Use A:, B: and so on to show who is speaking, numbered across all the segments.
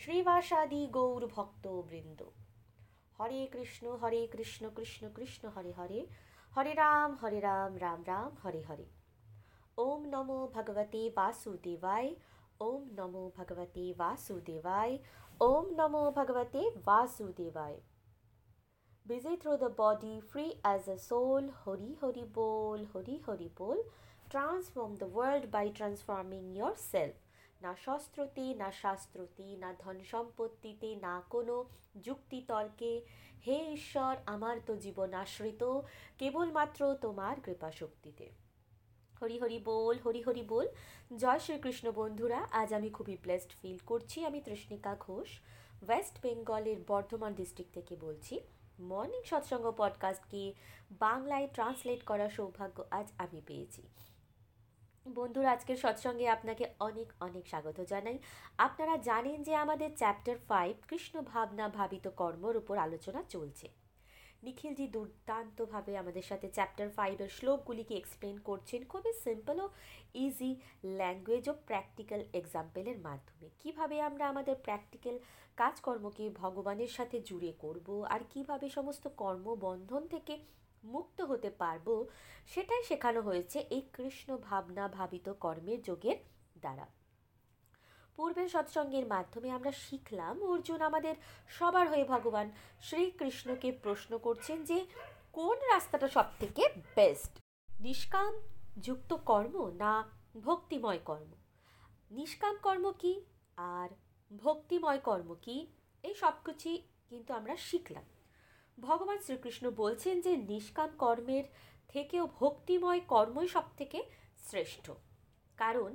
A: শ্রীবাসাদি গৌর ভক্তবৃন্দ হরে কৃষ্ণ হরে কৃষ্ণ কৃষ্ণ কৃষ্ণ হরে হরে হরে রাম হরে রাম রাম রাম হরে হরে ওম নমো ভগবতে বাসুদেবায় ওম নমো ভগবতে বাসুদেবায় ওম নমো ভগবতে বাসুদেবায় busy through the body, free as a soul. Hari Hari, Bol, Hari Hari, Bol. Transform the world by transforming yourself. না শস্ত্রতে না শাস্ত্রতে না ধন সম্পত্তিতে না কোনো যুক্তিতর্কে হে ঈশ্বর আমার তো জীবন আশ্রিত কেবলমাত্র তোমার কৃপাশক্তিতে হরি হরি বল হরি হরি বল জয় শ্রীকৃষ্ণ বন্ধুরা আজ আমি খুবই ব্লেসড ফিল করছি আমি তৃষ্ণিকা ঘোষ ওয়েস্ট বেঙ্গলের বর্ধমান ডিস্ট্রিক্ট থেকে বলছি মর্নিং সৎসঙ্গ পডকাস্টকে বাংলায় ট্রান্সলেট করার সৌভাগ্য আজ আমি পেয়েছি বন্ধুরা আজকের সৎসঙ্গে আপনাকে অনেক অনেক স্বাগত জানাই আপনারা জানেন যে আমাদের চ্যাপ্টার ফাইভ কৃষ্ণ ভাবনা ভাবিত কর্মর উপর আলোচনা চলছে নিখিলজি দুর্দান্তভাবে আমাদের সাথে চ্যাপ্টার ফাইভের শ্লোকগুলিকে এক্সপ্লেন করছেন খুবই সিম্পল ও ইজি ল্যাঙ্গুয়েজ ও প্র্যাকটিক্যাল এক্সাম্পেলের মাধ্যমে কিভাবে আমরা আমাদের প্র্যাকটিক্যাল কাজকর্মকে ভগবানের সাথে জুড়ে করব আর কিভাবে সমস্ত কর্মবন্ধন থেকে মুক্ত হতে পারব সেটাই শেখানো হয়েছে এই কৃষ্ণ ভাবনা ভাবিত কর্মের যোগের দ্বারা পূর্বের সৎসঙ্গের মাধ্যমে আমরা শিখলাম অর্জুন আমাদের সবার হয়ে ভগবান শ্রীকৃষ্ণকে প্রশ্ন করছেন যে কোন রাস্তাটা সব থেকে বেস্ট নিষ্কাম যুক্ত কর্ম না ভক্তিময় কর্ম নিষ্কাম কর্ম কি আর ভক্তিময় কর্ম কি এই সব কিছুই কিন্তু আমরা শিখলাম ভগবান শ্রীকৃষ্ণ বলছেন যে নিষ্কাম কর্মের থেকেও ভক্তিময় কর্মই সব থেকে শ্রেষ্ঠ কারণ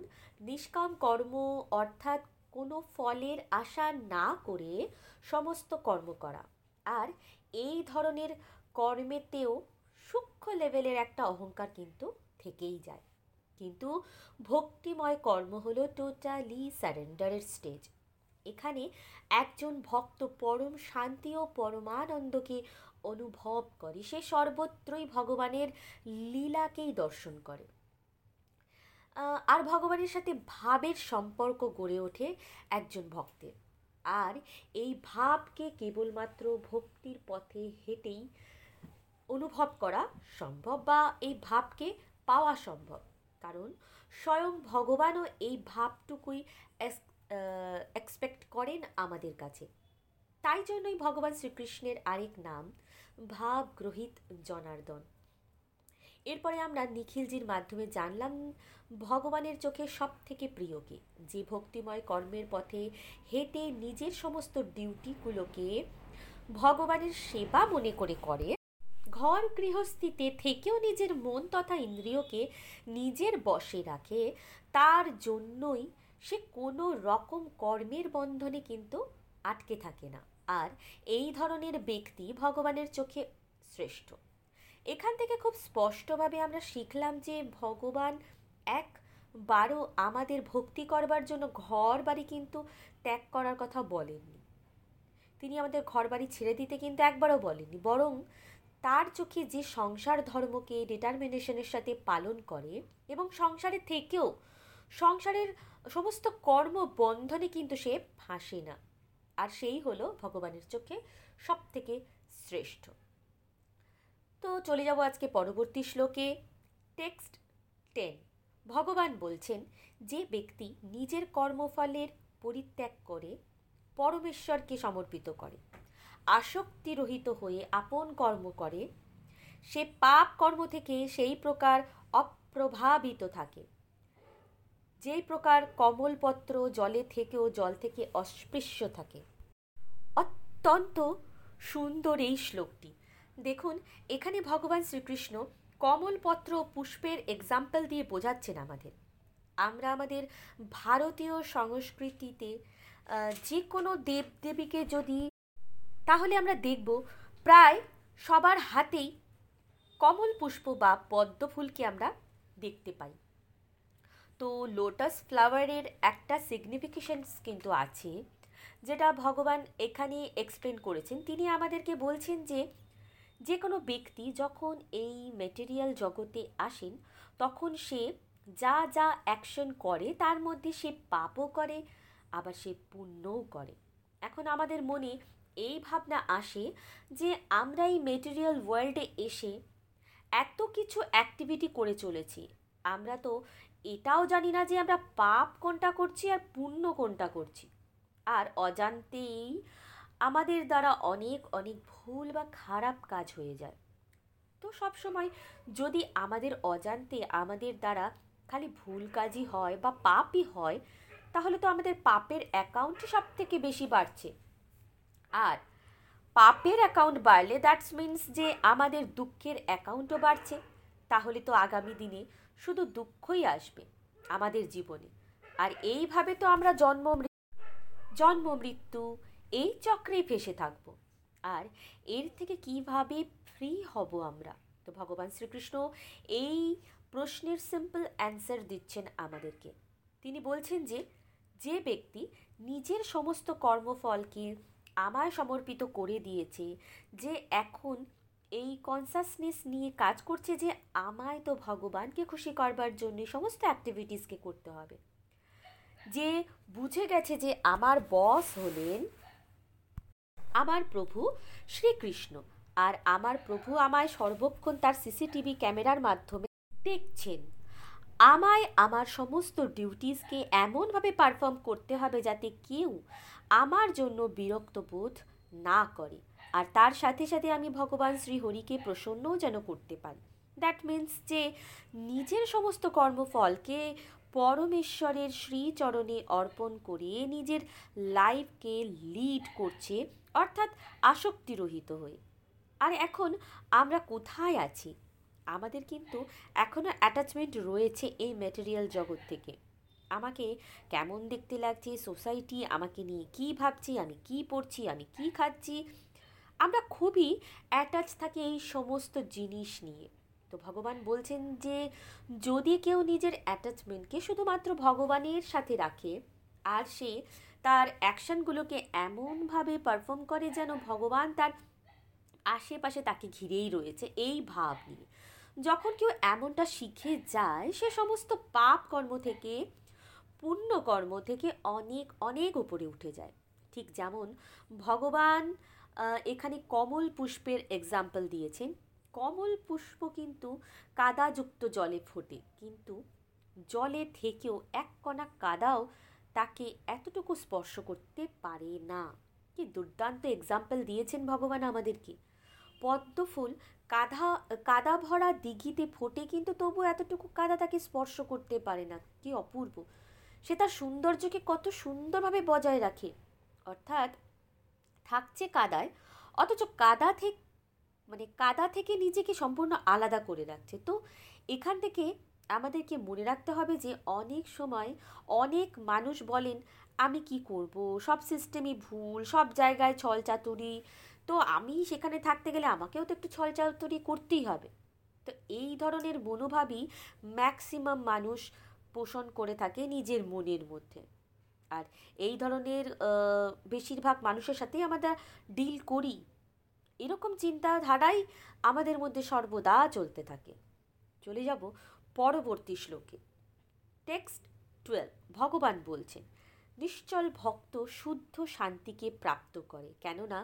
A: নিষ্কাম কর্ম অর্থাৎ কোনো ফলের আশা না করে সমস্ত কর্ম করা আর এই ধরনের কর্মেতেও সূক্ষ্ম লেভেলের একটা অহংকার কিন্তু থেকেই যায় কিন্তু ভক্তিময় কর্ম হলো টোটালি স্যারেন্ডারের স্টেজ এখানে একজন ভক্ত পরম শান্তি ও পরমানন্দকে অনুভব করে সে সর্বত্রই ভগবানের লীলাকেই দর্শন করে আর ভগবানের সাথে ভাবের সম্পর্ক গড়ে ওঠে একজন ভক্তের আর এই ভাবকে কেবলমাত্র ভক্তির পথে হেঁটেই অনুভব করা সম্ভব বা এই ভাবকে পাওয়া সম্ভব কারণ স্বয়ং ভগবানও এই ভাবটুকুই এক্সপেক্ট করেন আমাদের কাছে তাই জন্যই ভগবান শ্রীকৃষ্ণের আরেক নাম ভাবগ্রহিত জনার্দন এরপরে আমরা নিখিলজির মাধ্যমে জানলাম ভগবানের চোখে সব থেকে প্রিয়কে যে ভক্তিময় কর্মের পথে হেঁটে নিজের সমস্ত ডিউটিগুলোকে ভগবানের সেবা মনে করে করে ঘর গৃহস্থিতে থেকেও নিজের মন তথা ইন্দ্রিয়কে নিজের বশে রাখে তার জন্যই সে কোনো রকম কর্মের বন্ধনে কিন্তু আটকে থাকে না আর এই ধরনের ব্যক্তি ভগবানের চোখে শ্রেষ্ঠ এখান থেকে খুব স্পষ্টভাবে আমরা শিখলাম যে ভগবান এক বারো আমাদের ভক্তি করবার জন্য ঘর বাড়ি কিন্তু ত্যাগ করার কথা বলেননি তিনি আমাদের ঘর বাড়ি ছেড়ে দিতে কিন্তু একবারও বলেননি বরং তার চোখে যে সংসার ধর্মকে ডিটারমিনেশনের সাথে পালন করে এবং সংসারে থেকেও সংসারের সমস্ত কর্ম বন্ধনে কিন্তু সে ফাঁসে না আর সেই হলো ভগবানের চোখে সব থেকে শ্রেষ্ঠ তো চলে যাব আজকে পরবর্তী শ্লোকে টেক্সট টেন ভগবান বলছেন যে ব্যক্তি নিজের কর্মফলের পরিত্যাগ করে পরমেশ্বরকে সমর্পিত করে আসক্তিরহিত হয়ে আপন কর্ম করে সে পাপ কর্ম থেকে সেই প্রকার অপ্রভাবিত থাকে যেই প্রকার কমলপত্র জলে থেকেও জল থেকে অস্পৃশ্য থাকে অত্যন্ত সুন্দর এই শ্লোকটি দেখুন এখানে ভগবান শ্রীকৃষ্ণ কমলপত্র পুষ্পের এক্সাম্পল দিয়ে বোঝাচ্ছেন আমাদের আমরা আমাদের ভারতীয় সংস্কৃতিতে যে কোনো দেবদেবীকে যদি তাহলে আমরা দেখব প্রায় সবার হাতেই কমল পুষ্প বা পদ্ম ফুলকে আমরা দেখতে পাই তো লোটাস ফ্লাওয়ারের একটা সিগনিফিকেশানস কিন্তু আছে যেটা ভগবান এখানে এক্সপ্লেন করেছেন তিনি আমাদেরকে বলছেন যে যে কোনো ব্যক্তি যখন এই মেটেরিয়াল জগতে আসেন তখন সে যা যা অ্যাকশন করে তার মধ্যে সে পাপও করে আবার সে পুণ্যও করে এখন আমাদের মনে এই ভাবনা আসে যে আমরা এই মেটেরিয়াল ওয়ার্ল্ডে এসে এত কিছু অ্যাক্টিভিটি করে চলেছি আমরা তো এটাও জানি না যে আমরা পাপ কোনটা করছি আর পুণ্য কোনটা করছি আর অজান্তেই আমাদের দ্বারা অনেক অনেক ভুল বা খারাপ কাজ হয়ে যায় তো সব সময় যদি আমাদের অজান্তে আমাদের দ্বারা খালি ভুল কাজই হয় বা পাপই হয় তাহলে তো আমাদের পাপের অ্যাকাউন্ট সব থেকে বেশি বাড়ছে আর পাপের অ্যাকাউন্ট বাড়লে দ্যাটস মিনস যে আমাদের দুঃখের অ্যাকাউন্টও বাড়ছে তাহলে তো আগামী দিনে শুধু দুঃখই আসবে আমাদের জীবনে আর এইভাবে তো আমরা জন্ম জন্ম মৃত্যু এই চক্রেই ফেসে থাকব আর এর থেকে কিভাবে ফ্রি হব আমরা তো ভগবান শ্রীকৃষ্ণ এই প্রশ্নের সিম্পল অ্যান্সার দিচ্ছেন আমাদেরকে তিনি বলছেন যে যে ব্যক্তি নিজের সমস্ত কর্মফলকে আমায় সমর্পিত করে দিয়েছে যে এখন এই কনসাসনেস নিয়ে কাজ করছে যে আমায় তো ভগবানকে খুশি করবার জন্য সমস্ত অ্যাক্টিভিটিসকে করতে হবে যে বুঝে গেছে যে আমার বস হলেন আমার প্রভু শ্রীকৃষ্ণ আর আমার প্রভু আমায় সর্বক্ষণ তার সিসিটিভি ক্যামেরার মাধ্যমে দেখছেন আমায় আমার সমস্ত ডিউটিসকে এমনভাবে পারফর্ম করতে হবে যাতে কেউ আমার জন্য বিরক্ত বোধ না করে আর তার সাথে সাথে আমি ভগবান শ্রী হরিকে প্রসন্নও যেন করতে পারি দ্যাট মিন্স যে নিজের সমস্ত কর্মফলকে পরমেশ্বরের শ্রীচরণে অর্পণ করে নিজের লাইফকে লিড করছে অর্থাৎ আসক্তিরহিত হয়ে আর এখন আমরা কোথায় আছি আমাদের কিন্তু এখনও অ্যাটাচমেন্ট রয়েছে এই ম্যাটেরিয়াল জগৎ থেকে আমাকে কেমন দেখতে লাগছে সোসাইটি আমাকে নিয়ে কি ভাবছি আমি কি পড়ছি আমি কি খাচ্ছি আমরা খুবই অ্যাটাচ থাকি এই সমস্ত জিনিস নিয়ে তো ভগবান বলছেন যে যদি কেউ নিজের অ্যাটাচমেন্টকে শুধুমাত্র ভগবানের সাথে রাখে আর সে তার অ্যাকশনগুলোকে এমনভাবে পারফর্ম করে যেন ভগবান তার আশেপাশে তাকে ঘিরেই রয়েছে এই ভাব নিয়ে যখন কেউ এমনটা শিখে যায় সে সমস্ত পাপ কর্ম থেকে পুণ্য কর্ম থেকে অনেক অনেক উপরে উঠে যায় ঠিক যেমন ভগবান এখানে কমল পুষ্পের এক্সাম্পল দিয়েছেন কমল পুষ্প কিন্তু কাদাযুক্ত জলে ফোটে কিন্তু জলে থেকেও এক কণা কাদাও তাকে এতটুকু স্পর্শ করতে পারে না কি দুর্দান্ত এক্সাম্পল দিয়েছেন ভগবান আমাদেরকে পদ্মফুল কাদা কাদা ভরা দিঘিতে ফোটে কিন্তু তবু এতটুকু কাদা তাকে স্পর্শ করতে পারে না কি অপূর্ব সে তার সৌন্দর্যকে কত সুন্দরভাবে বজায় রাখে অর্থাৎ থাকছে কাদায় অথচ কাদা থেকে মানে কাদা থেকে নিজেকে সম্পূর্ণ আলাদা করে রাখছে তো এখান থেকে আমাদেরকে মনে রাখতে হবে যে অনেক সময় অনেক মানুষ বলেন আমি কি করব সব সিস্টেমই ভুল সব জায়গায় চাতুরি তো আমি সেখানে থাকতে গেলে আমাকেও তো একটু চাতুরি করতেই হবে তো এই ধরনের মনোভাবই ম্যাক্সিমাম মানুষ পোষণ করে থাকে নিজের মনের মধ্যে আর এই ধরনের বেশিরভাগ মানুষের সাথেই আমরা ডিল করি এরকম চিন্তাধারাই আমাদের মধ্যে সর্বদা চলতে থাকে চলে যাব পরবর্তী শ্লোকে টেক্সট টুয়েলভ ভগবান বলছেন নিশ্চল ভক্ত শুদ্ধ শান্তিকে প্রাপ্ত করে কেননা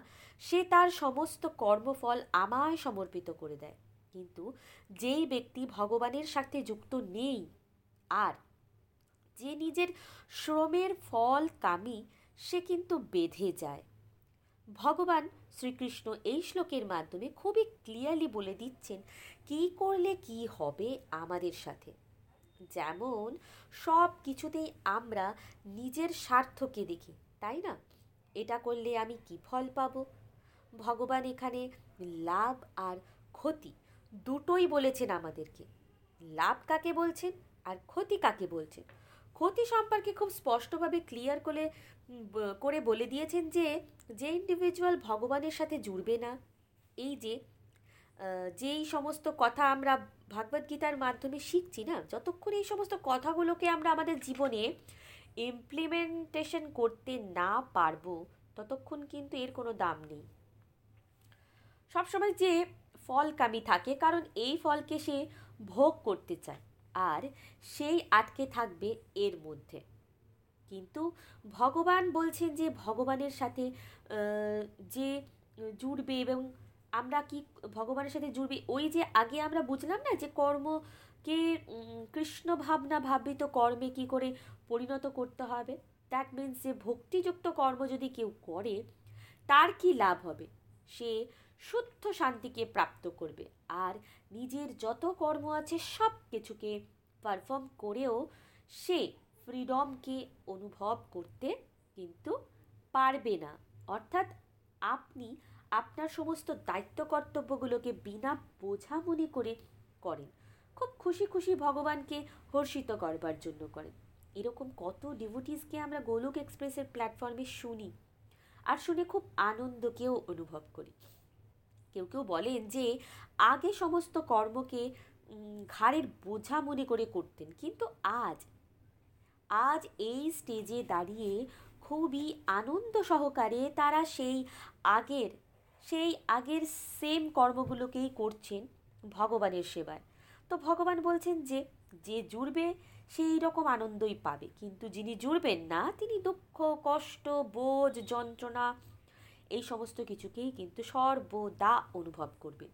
A: সে তার সমস্ত কর্মফল আমায় সমর্পিত করে দেয় কিন্তু যেই ব্যক্তি ভগবানের সাথে যুক্ত নেই আর যে নিজের শ্রমের ফল কামি সে কিন্তু বেঁধে যায় ভগবান শ্রীকৃষ্ণ এই শ্লোকের মাধ্যমে খুবই ক্লিয়ারলি বলে দিচ্ছেন কি করলে কি হবে আমাদের সাথে যেমন সব কিছুতেই আমরা নিজের স্বার্থকে দেখি তাই না এটা করলে আমি কি ফল পাবো ভগবান এখানে লাভ আর ক্ষতি দুটোই বলেছেন আমাদেরকে লাভ কাকে বলছেন আর ক্ষতি কাকে বলছেন ক্ষতি সম্পর্কে খুব স্পষ্টভাবে ক্লিয়ার করে করে বলে দিয়েছেন যে যে ইন্ডিভিজুয়াল ভগবানের সাথে জুড়বে না এই যে যেই সমস্ত কথা আমরা ভগবদ্গীতার মাধ্যমে শিখছি না যতক্ষণ এই সমস্ত কথাগুলোকে আমরা আমাদের জীবনে ইমপ্লিমেন্টেশন করতে না পারবো ততক্ষণ কিন্তু এর কোনো দাম নেই সবসময় যে ফল কামি থাকে কারণ এই ফলকে সে ভোগ করতে চায় আর সেই আটকে থাকবে এর মধ্যে কিন্তু ভগবান বলছেন যে ভগবানের সাথে যে জুড়বে এবং আমরা কি ভগবানের সাথে জুড়বে ওই যে আগে আমরা বুঝলাম না যে কর্মকে কৃষ্ণ ভাবনা ভাবিত কর্মে কি করে পরিণত করতে হবে দ্যাট মিন্স যে ভক্তিযুক্ত কর্ম যদি কেউ করে তার কি লাভ হবে সে শুদ্ধ শান্তিকে প্রাপ্ত করবে আর নিজের যত কর্ম আছে সব কিছুকে পারফর্ম করেও সে ফ্রিডমকে অনুভব করতে কিন্তু পারবে না অর্থাৎ আপনি আপনার সমস্ত দায়িত্ব কর্তব্যগুলোকে বিনা বোঝা মনে করে করেন খুব খুশি খুশি ভগবানকে হর্ষিত করবার জন্য করেন এরকম কত ডিভোটিসকে আমরা গোলক এক্সপ্রেসের প্ল্যাটফর্মে শুনি আর শুনে খুব আনন্দকেও অনুভব করি কেউ কেউ বলেন যে আগে সমস্ত কর্মকে ঘাড়ের বোঝা মনে করে করতেন কিন্তু আজ আজ এই স্টেজে দাঁড়িয়ে খুবই আনন্দ সহকারে তারা সেই আগের সেই আগের সেম কর্মগুলোকেই করছেন ভগবানের সেবার তো ভগবান বলছেন যে যে জুড়বে সেই রকম আনন্দই পাবে কিন্তু যিনি জুড়বেন না তিনি দুঃখ কষ্ট বোঝ যন্ত্রণা এই সমস্ত কিছুকেই কিন্তু সর্বদা অনুভব করবে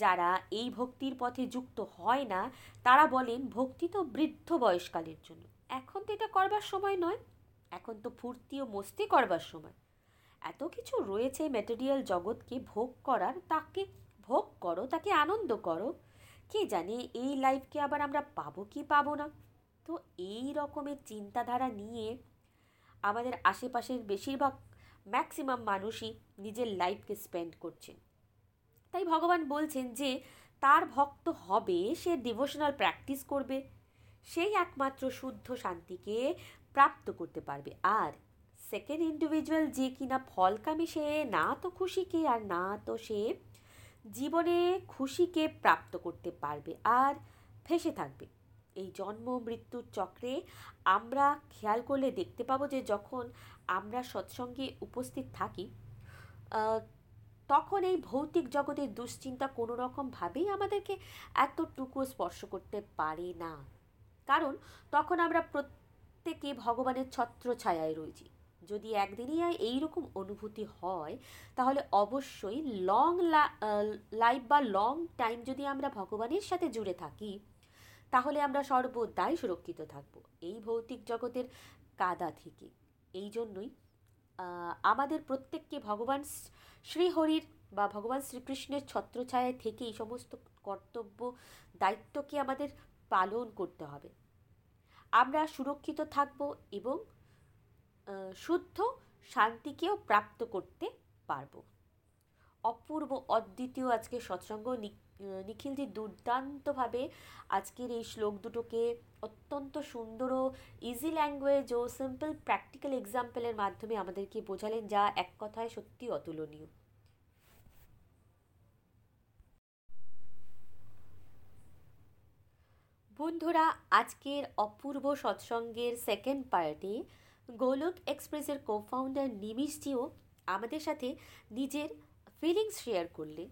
A: যারা এই ভক্তির পথে যুক্ত হয় না তারা বলেন ভক্তি তো বৃদ্ধ বয়সকালের জন্য এখন তো এটা করবার সময় নয় এখন তো ফুর্তি ও মস্তি করবার সময় এত কিছু রয়েছে ম্যাটেরিয়াল জগৎকে ভোগ করার তাকে ভোগ করো তাকে আনন্দ করো কে জানে এই লাইফকে আবার আমরা পাবো কি পাবো না তো এই রকমের চিন্তাধারা নিয়ে আমাদের আশেপাশের বেশিরভাগ ম্যাক্সিমাম মানুষই নিজের লাইফকে স্পেন্ড করছেন তাই ভগবান বলছেন যে তার ভক্ত হবে সে ডিভোশনাল প্র্যাকটিস করবে সেই একমাত্র শুদ্ধ শান্তিকে প্রাপ্ত করতে পারবে আর সেকেন্ড ইন্ডিভিজুয়াল যে কিনা ফলকামি সে না তো খুশিকে আর না তো সে জীবনে খুশিকে প্রাপ্ত করতে পারবে আর ফেসে থাকবে এই জন্ম মৃত্যুর চক্রে আমরা খেয়াল করলে দেখতে পাবো যে যখন আমরা সৎসঙ্গে উপস্থিত থাকি তখন এই ভৌতিক জগতের দুশ্চিন্তা কোনো রকমভাবেই আমাদেরকে এতটুকু স্পর্শ করতে পারে না কারণ তখন আমরা প্রত্যেকে ভগবানের ছত্র ছায়ায় রয়েছি যদি একদিনই এই রকম অনুভূতি হয় তাহলে অবশ্যই লং লাইফ বা লং টাইম যদি আমরা ভগবানের সাথে জুড়ে থাকি তাহলে আমরা সর্বদাই সুরক্ষিত থাকব এই ভৌতিক জগতের কাদা থেকে এই জন্যই আমাদের প্রত্যেককে ভগবান শ্রীহরির বা ভগবান শ্রীকৃষ্ণের ছত্রছায়া থেকে এই সমস্ত কর্তব্য দায়িত্বকে আমাদের পালন করতে হবে আমরা সুরক্ষিত থাকব এবং শুদ্ধ শান্তিকেও প্রাপ্ত করতে পারবো অপূর্ব অদ্বিতীয় আজকে সৎসঙ্গ নিখিলজি দুর্দান্তভাবে আজকের এই শ্লোক দুটোকে অত্যন্ত সুন্দর ও ইজি ল্যাঙ্গুয়েজ ও সিম্পল প্র্যাকটিক্যাল এক্সাম্পলের মাধ্যমে আমাদেরকে বোঝালেন যা এক কথায় সত্যি অতুলনীয় বন্ধুরা আজকের অপূর্ব সৎসঙ্গের সেকেন্ড পার্টে গোলক এক্সপ্রেসের কোফাউন্ডার নিমিশজিও আমাদের সাথে নিজের ফিলিংস শেয়ার করলে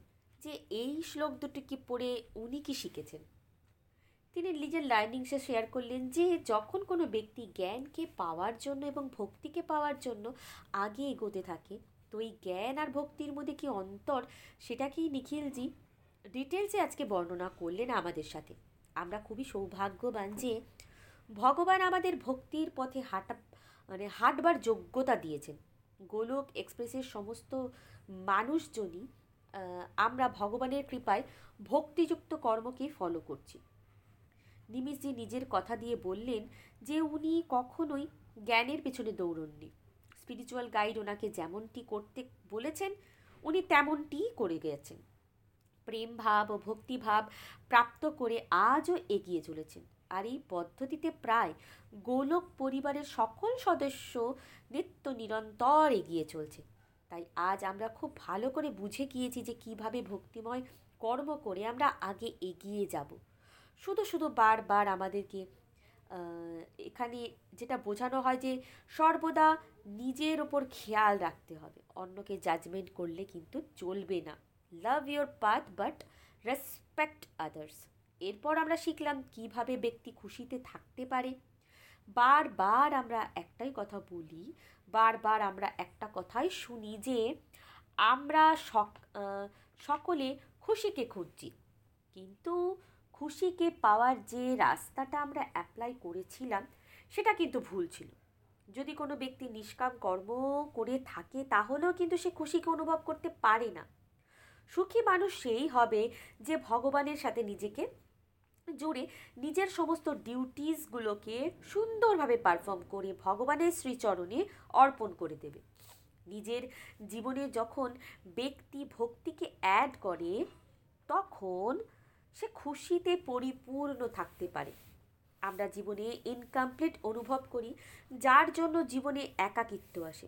A: যে এই শ্লোক দুটি কি পড়ে উনি কি শিখেছেন তিনি নিজের লার্নিংসে শেয়ার করলেন যে যখন কোনো ব্যক্তি জ্ঞানকে পাওয়ার জন্য এবং ভক্তিকে পাওয়ার জন্য আগে এগোতে থাকে তো এই জ্ঞান আর ভক্তির মধ্যে কি অন্তর সেটাকেই নিখিলজি ডিটেলসে আজকে বর্ণনা করলেন আমাদের সাথে আমরা খুবই সৌভাগ্যবান যে ভগবান আমাদের ভক্তির পথে হাঁটা মানে হাঁটবার যোগ্যতা দিয়েছেন গোলক এক্সপ্রেসের সমস্ত মানুষজনই আমরা ভগবানের কৃপায় ভক্তিযুক্ত কর্মকে ফলো করছি নিমিষজি নিজের কথা দিয়ে বললেন যে উনি কখনোই জ্ঞানের পেছনে দৌড়ননি স্পিরিচুয়াল গাইড ওনাকে যেমনটি করতে বলেছেন উনি তেমনটিই করে গেছেন প্রেম ভাব ও ভক্তিভাব প্রাপ্ত করে আজও এগিয়ে চলেছেন আর এই পদ্ধতিতে প্রায় গোলক পরিবারের সকল সদস্য নিত্য নিরন্তর এগিয়ে চলছে তাই আজ আমরা খুব ভালো করে বুঝে গিয়েছি যে কিভাবে ভক্তিময় কর্ম করে আমরা আগে এগিয়ে যাব শুধু শুধু বারবার আমাদেরকে এখানে যেটা বোঝানো হয় যে সর্বদা নিজের ওপর খেয়াল রাখতে হবে অন্যকে জাজমেন্ট করলে কিন্তু চলবে না love your path but respect others এরপর আমরা শিখলাম কিভাবে ব্যক্তি খুশিতে থাকতে পারে বারবার আমরা একটাই কথা বলি বারবার আমরা একটা কথাই শুনি যে আমরা সকলে খুশিকে খুঁজছি কিন্তু খুশিকে পাওয়ার যে রাস্তাটা আমরা অ্যাপ্লাই করেছিলাম সেটা কিন্তু ভুল ছিল যদি কোনো ব্যক্তি নিষ্কাম কর্ম করে থাকে তাহলেও কিন্তু সে খুশিকে অনুভব করতে পারে না সুখী মানুষ সেই হবে যে ভগবানের সাথে নিজেকে জুড়ে নিজের সমস্ত ডিউটিসগুলোকে সুন্দরভাবে পারফর্ম করে ভগবানের শ্রীচরণে অর্পণ করে দেবে নিজের জীবনে যখন ব্যক্তি ভক্তিকে অ্যাড করে তখন সে খুশিতে পরিপূর্ণ থাকতে পারে আমরা জীবনে ইনকমপ্লিট অনুভব করি যার জন্য জীবনে একাকিত্ব আসে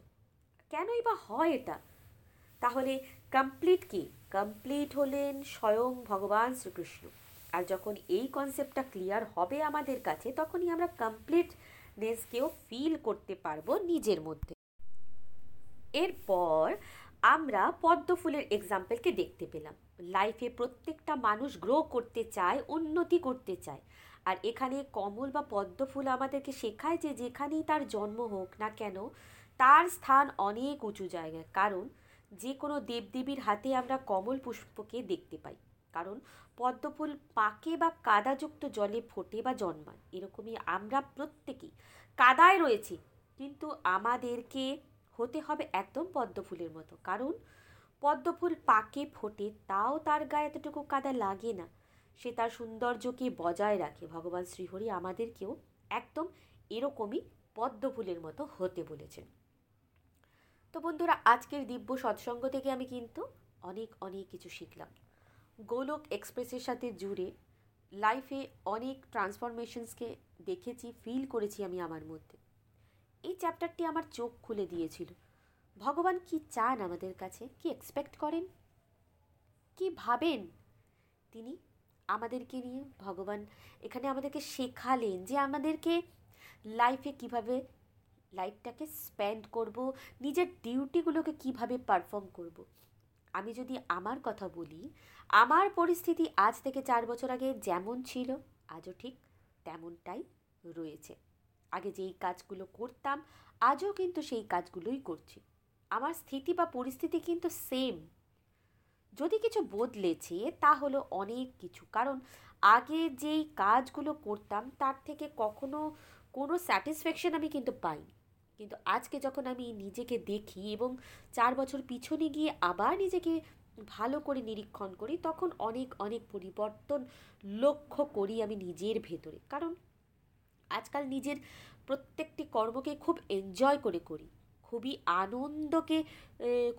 A: কেনই বা হয় এটা তাহলে কমপ্লিট কি কমপ্লিট হলেন স্বয়ং ভগবান শ্রীকৃষ্ণ আর যখন এই কনসেপ্টটা ক্লিয়ার হবে আমাদের কাছে তখনই আমরা কমপ্লিটনেসকেও ফিল করতে পারবো নিজের মধ্যে এরপর আমরা পদ্ম ফুলের এক্সাম্পলকে দেখতে পেলাম লাইফে প্রত্যেকটা মানুষ গ্রো করতে চায় উন্নতি করতে চায় আর এখানে কমল বা পদ্ম ফুল আমাদেরকে শেখায় যে যেখানেই তার জন্ম হোক না কেন তার স্থান অনেক উঁচু জায়গায় কারণ যে কোনো দেবদেবীর হাতে আমরা কমল পুষ্পকে দেখতে পাই কারণ পদ্মফুল পাকে বা কাদাযুক্ত জলে ফোটে বা জন্মায় এরকমই আমরা প্রত্যেকেই কাদায় রয়েছি কিন্তু আমাদেরকে হতে হবে একদম পদ্মফুলের মতো কারণ পদ্মফুল পাকে ফোটে তাও তার গায়ে এতটুকু কাদা লাগে না সে তার সৌন্দর্যকে বজায় রাখে ভগবান শ্রীহরি আমাদেরকেও একদম এরকমই পদ্মফুলের মতো হতে বলেছেন তো বন্ধুরা আজকের দিব্য সৎসঙ্গ থেকে আমি কিন্তু অনেক অনেক কিছু শিখলাম গোলক এক্সপ্রেসের সাথে জুড়ে লাইফে অনেক ট্রান্সফরমেশনসকে দেখেছি ফিল করেছি আমি আমার মধ্যে এই চ্যাপ্টারটি আমার চোখ খুলে দিয়েছিল ভগবান কি চান আমাদের কাছে কি এক্সপেক্ট করেন কি ভাবেন তিনি আমাদেরকে নিয়ে ভগবান এখানে আমাদেরকে শেখালেন যে আমাদেরকে লাইফে কিভাবে লাইফটাকে স্পেন্ড করব নিজের ডিউটিগুলোকে কিভাবে পারফর্ম করব। আমি যদি আমার কথা বলি আমার পরিস্থিতি আজ থেকে চার বছর আগে যেমন ছিল আজও ঠিক তেমনটাই রয়েছে আগে যেই কাজগুলো করতাম আজও কিন্তু সেই কাজগুলোই করছি আমার স্থিতি বা পরিস্থিতি কিন্তু সেম যদি কিছু বদলেছে তা হলো অনেক কিছু কারণ আগে যেই কাজগুলো করতাম তার থেকে কখনো কোনো স্যাটিসফ্যাকশন আমি কিন্তু পাইনি কিন্তু আজকে যখন আমি নিজেকে দেখি এবং চার বছর পিছনে গিয়ে আবার নিজেকে ভালো করে নিরীক্ষণ করি তখন অনেক অনেক পরিবর্তন লক্ষ্য করি আমি নিজের ভেতরে কারণ আজকাল নিজের প্রত্যেকটি কর্মকে খুব এনজয় করে করি খুবই আনন্দকে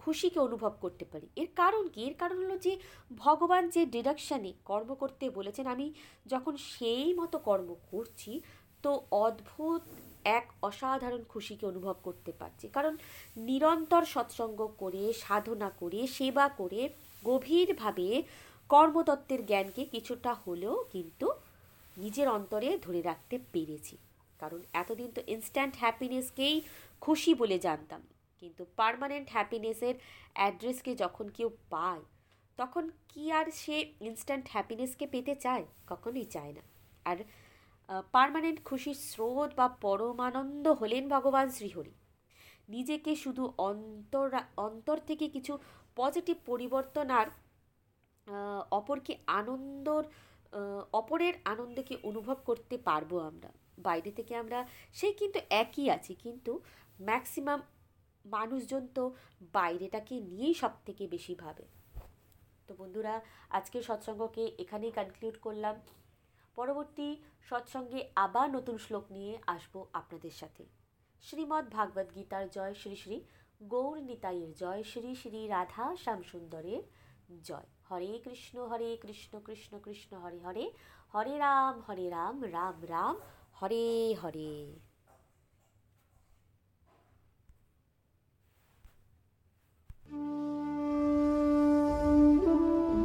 A: খুশিকে অনুভব করতে পারি এর কারণ কি এর কারণ হলো যে ভগবান যে ডিডাকশানে কর্ম করতে বলেছেন আমি যখন সেই মতো কর্ম করছি তো অদ্ভুত এক অসাধারণ খুশিকে অনুভব করতে পারছি কারণ নিরন্তর সৎসঙ্গ করে সাধনা করে সেবা করে গভীরভাবে কর্মতত্ত্বের জ্ঞানকে কিছুটা হলেও কিন্তু নিজের অন্তরে ধরে রাখতে পেরেছি কারণ এতদিন তো ইনস্ট্যান্ট হ্যাপিনেসকেই খুশি বলে জানতাম কিন্তু পারমানেন্ট হ্যাপিনেসের অ্যাড্রেসকে যখন কেউ পায় তখন কি আর সে ইনস্ট্যান্ট হ্যাপিনেসকে পেতে চায় কখনোই চায় না আর পারমানেন্ট খুশির স্রোত বা পরমানন্দ হলেন ভগবান শ্রীহরি নিজেকে শুধু অন্তর অন্তর থেকে কিছু পজিটিভ পরিবর্তন আর অপরকে আনন্দর অপরের আনন্দকে অনুভব করতে পারবো আমরা বাইরে থেকে আমরা সেই কিন্তু একই আছি কিন্তু ম্যাক্সিমাম মানুষজন তো বাইরেটাকে নিয়েই সব থেকে বেশি ভাবে তো বন্ধুরা আজকের সৎসঙ্গকে এখানেই কনক্লুড করলাম পরবর্তী সৎসঙ্গে আবার নতুন শ্লোক নিয়ে আসব আপনাদের সাথে শ্রীমদ্ ভাগবত গীতার জয় শ্রী শ্রী গৌর নিতাইয়ের জয় শ্রী শ্রী রাধা শ্যামসুন্দরের জয় হরে কৃষ্ণ হরে কৃষ্ণ কৃষ্ণ কৃষ্ণ হরে হরে হরে রাম হরে রাম রাম রাম হরে হরে
B: Thank you.